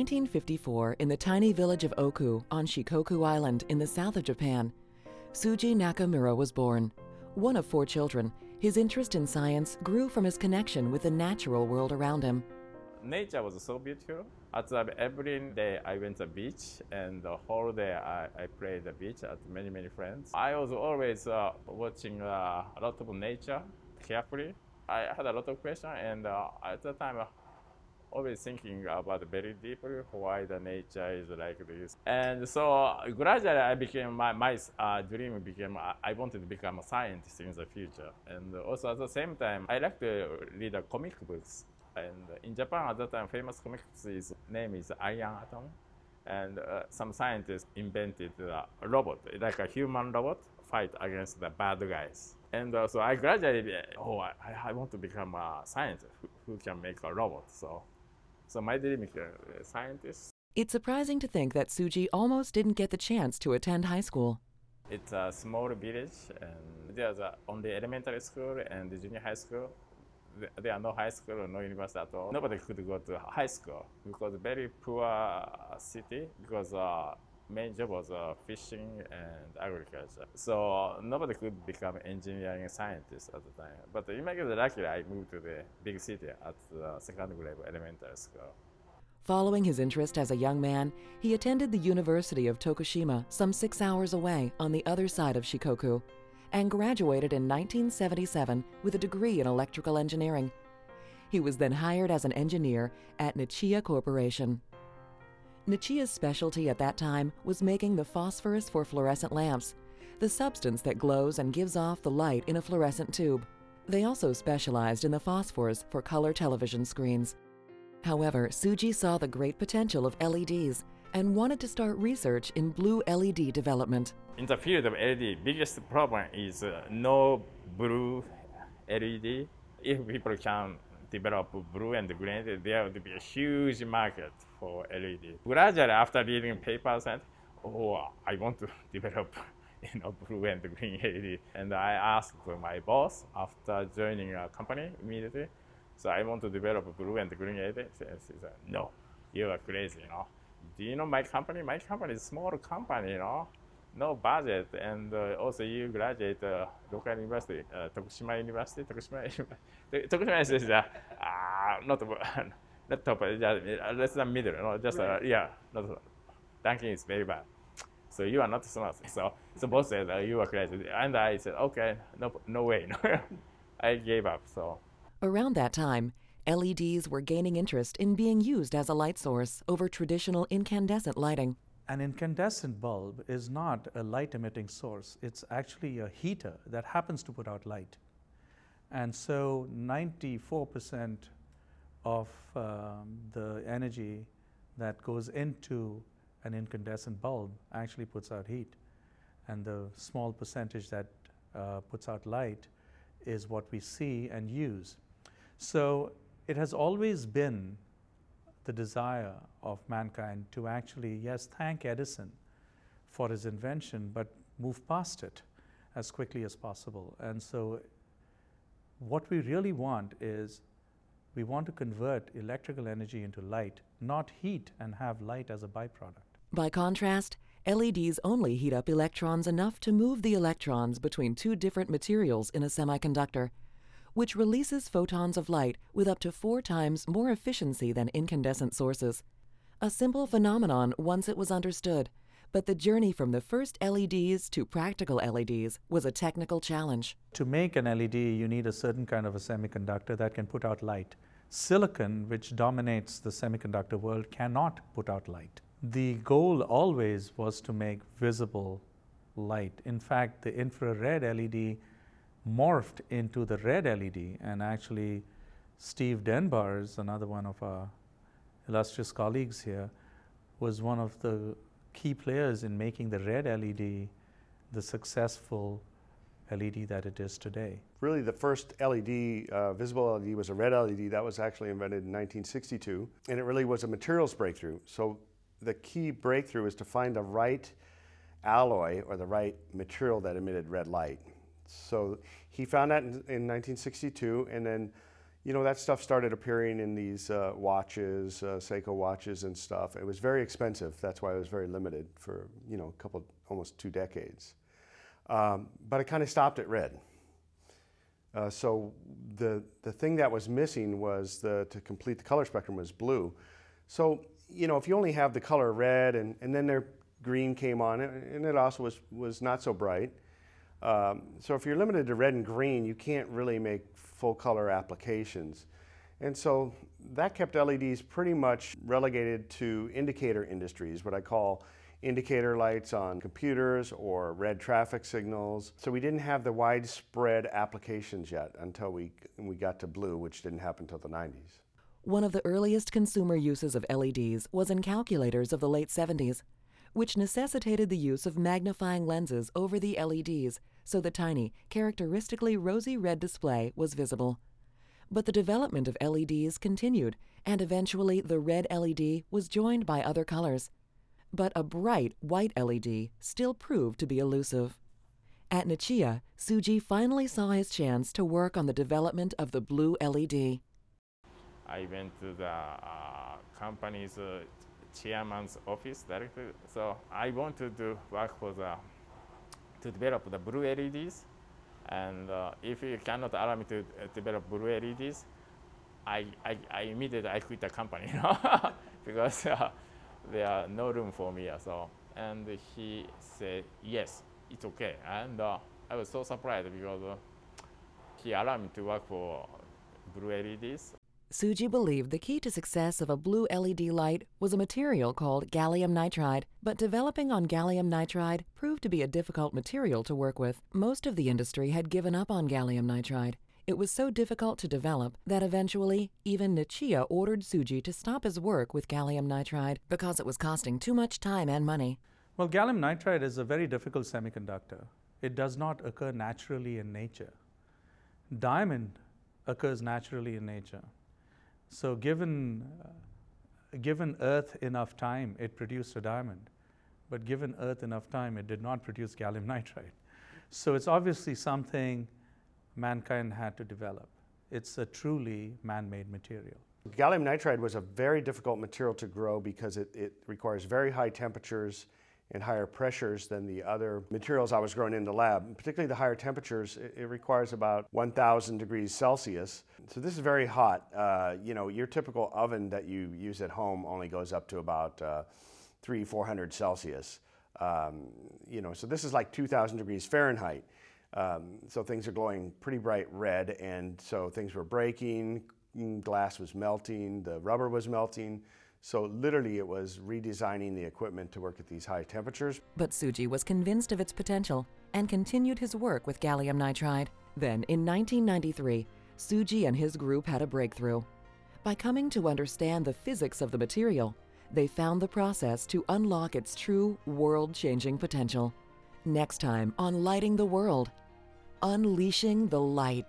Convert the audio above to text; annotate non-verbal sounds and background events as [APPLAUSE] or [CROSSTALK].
1954, in the tiny village of Oku on Shikoku Island in the south of Japan, Shuji Nakamura was born. One of four children, his interest in science grew from his connection with the natural world around him. Nature was so beautiful. At every day I went to the beach and the whole day I, I played the beach at many, many friends. I was always uh, watching uh, a lot of nature carefully. I had a lot of questions and uh, at the time always thinking about very deeply why the nature is like this. And so gradually I became, my, my uh, dream became, I wanted to become a scientist in the future. And also at the same time, I like to read comic books. And in Japan at that time, famous comic books name is Iron Atom. And uh, some scientists invented a robot, like a human robot, fight against the bad guys. And uh, so I gradually, oh, I, I want to become a scientist who, who can make a robot. So so my dream is a scientist. It's surprising to think that Shuji almost didn't get the chance to attend high school. It's a small village, and there's a, only elementary school and the junior high school. There are no high school or no university at all. Nobody could go to high school because very poor city because uh, main job was uh, fishing and agriculture. So nobody could become engineering scientist at the time. But case, luckily, I moved to the big city at the second grade elementary school. Following his interest as a young man, he attended the University of Tokushima, some six hours away on the other side of Shikoku, and graduated in 1977 with a degree in electrical engineering. He was then hired as an engineer at Nichia Corporation. Nichia's specialty at that time was making the phosphorus for fluorescent lamps, the substance that glows and gives off the light in a fluorescent tube. They also specialized in the phosphors for color television screens. However, Shuji saw the great potential of LEDs and wanted to start research in blue LED development. In the field of LED, biggest problem is uh, no blue LED. If people can develop blue and green, there would be a huge market for LED. Gradually, after reading papers, and oh, I want to [LAUGHS] develop you know, blue and green [LAUGHS] LED. And I asked my boss after joining a company immediately, so I want to develop blue and green LED. She said, no, you are crazy, you know. Do you know my company? My company is a small company, you know no budget, and uh, also you graduate uh, local university, uh, Tokushima University, Tokushima, [LAUGHS] Tokushima is uh, not not top, just uh, less than middle, no, just uh, yeah, not ranking is very bad. So you are not smart. So so both said uh, you are crazy, and I said okay, no no way. [LAUGHS] I gave up. So around that time. LEDs were gaining interest in being used as a light source over traditional incandescent lighting. An incandescent bulb is not a light emitting source, it's actually a heater that happens to put out light. And so 94% of um, the energy that goes into an incandescent bulb actually puts out heat. And the small percentage that uh, puts out light is what we see and use. So it has always been the desire of mankind to actually, yes, thank Edison for his invention, but move past it as quickly as possible. And so, what we really want is we want to convert electrical energy into light, not heat and have light as a byproduct. By contrast, LEDs only heat up electrons enough to move the electrons between two different materials in a semiconductor which releases photons of light with up to four times more efficiency than incandescent sources. A simple phenomenon once it was understood, but the journey from the first LEDs to practical LEDs was a technical challenge. To make an LED, you need a certain kind of a semiconductor that can put out light. Silicon, which dominates the semiconductor world, cannot put out light. The goal always was to make visible light. In fact, the infrared LED morphed into the red LED. And actually, Steve DenBaars, another one of our illustrious colleagues here, was one of the key players in making the red LED the successful LED that it is today. Really, the first LED, uh, visible LED, was a red LED that was actually invented in 1962, and it really was a materials breakthrough. So, the key breakthrough is to find the right alloy or the right material that emitted red light. So he found that in, in 1962, and then you know, that stuff started appearing in these uh, watches, uh, Seiko watches and stuff. It was very expensive. That's why it was very limited for, you know, a couple, almost two decades. Um, but it kind of stopped at red. Uh, so the, the thing that was missing was the, to complete the color spectrum was blue. So, you know, if you only have the color red and, and then their green came on and it also was, was not so bright. Um, so if you're limited to red and green, you can't really make full color applications. And so that kept LEDs pretty much relegated to indicator industries, what I call indicator lights on computers or red traffic signals. So we didn't have the widespread applications yet until we, we got to blue, which didn't happen until the 90s. One of the earliest consumer uses of LEDs was in calculators of the late 70s, which necessitated the use of magnifying lenses over the LEDs so the tiny, characteristically rosy red display was visible. But the development of LEDs continued, and eventually the red LED was joined by other colors. But a bright white LED still proved to be elusive. At Nichia, Shuji finally saw his chance to work on the development of the blue LED. I went to the uh, company's uh, chairman's office directly. So I wanted to work for the to develop the blue LEDs. And uh, if you cannot allow me to uh, develop blue LEDs, I, I, I immediately I quit the company, [LAUGHS] you know, [LAUGHS] because uh, there are no room for me. So and he said yes, it's okay. And uh, I was so surprised because uh, he allowed me to work for blue LEDs. Shuji believed the key to success of a blue LED light was a material called gallium nitride, but developing on gallium nitride proved to be a difficult material to work with. Most of the industry had given up on gallium nitride. It was so difficult to develop that eventually even Nichia ordered Shuji to stop his work with gallium nitride because it was costing too much time and money. Well, gallium nitride is a very difficult semiconductor. It does not occur naturally in nature. Diamond occurs naturally in nature. So given, uh, given Earth enough time, it produced a diamond. But given Earth enough time, it did not produce gallium [LAUGHS] nitride. So it's obviously something mankind had to develop. It's a truly man-made material. Gallium nitride was a very difficult material to grow because it, it requires very high temperatures and higher pressures than the other materials I was growing in the lab. Particularly the higher temperatures, it, requires about 1,000 degrees Celsius. So this is very hot. Uh, you know, your typical oven that you use at home only goes up to about uh, three, 400 Celsius. Um, you know, so this is like 2,000 degrees Fahrenheit. Um, so things are glowing pretty bright red, and so things were breaking, glass was melting, the rubber was melting. So literally it was redesigning the equipment to work at these high temperatures. But Shuji was convinced of its potential and continued his work with gallium nitride. Then, in 1993, Shuji and his group had a breakthrough. By coming to understand the physics of the material, they found the process to unlock its true world-changing potential. Next time on Lighting the World, Unleashing the Light.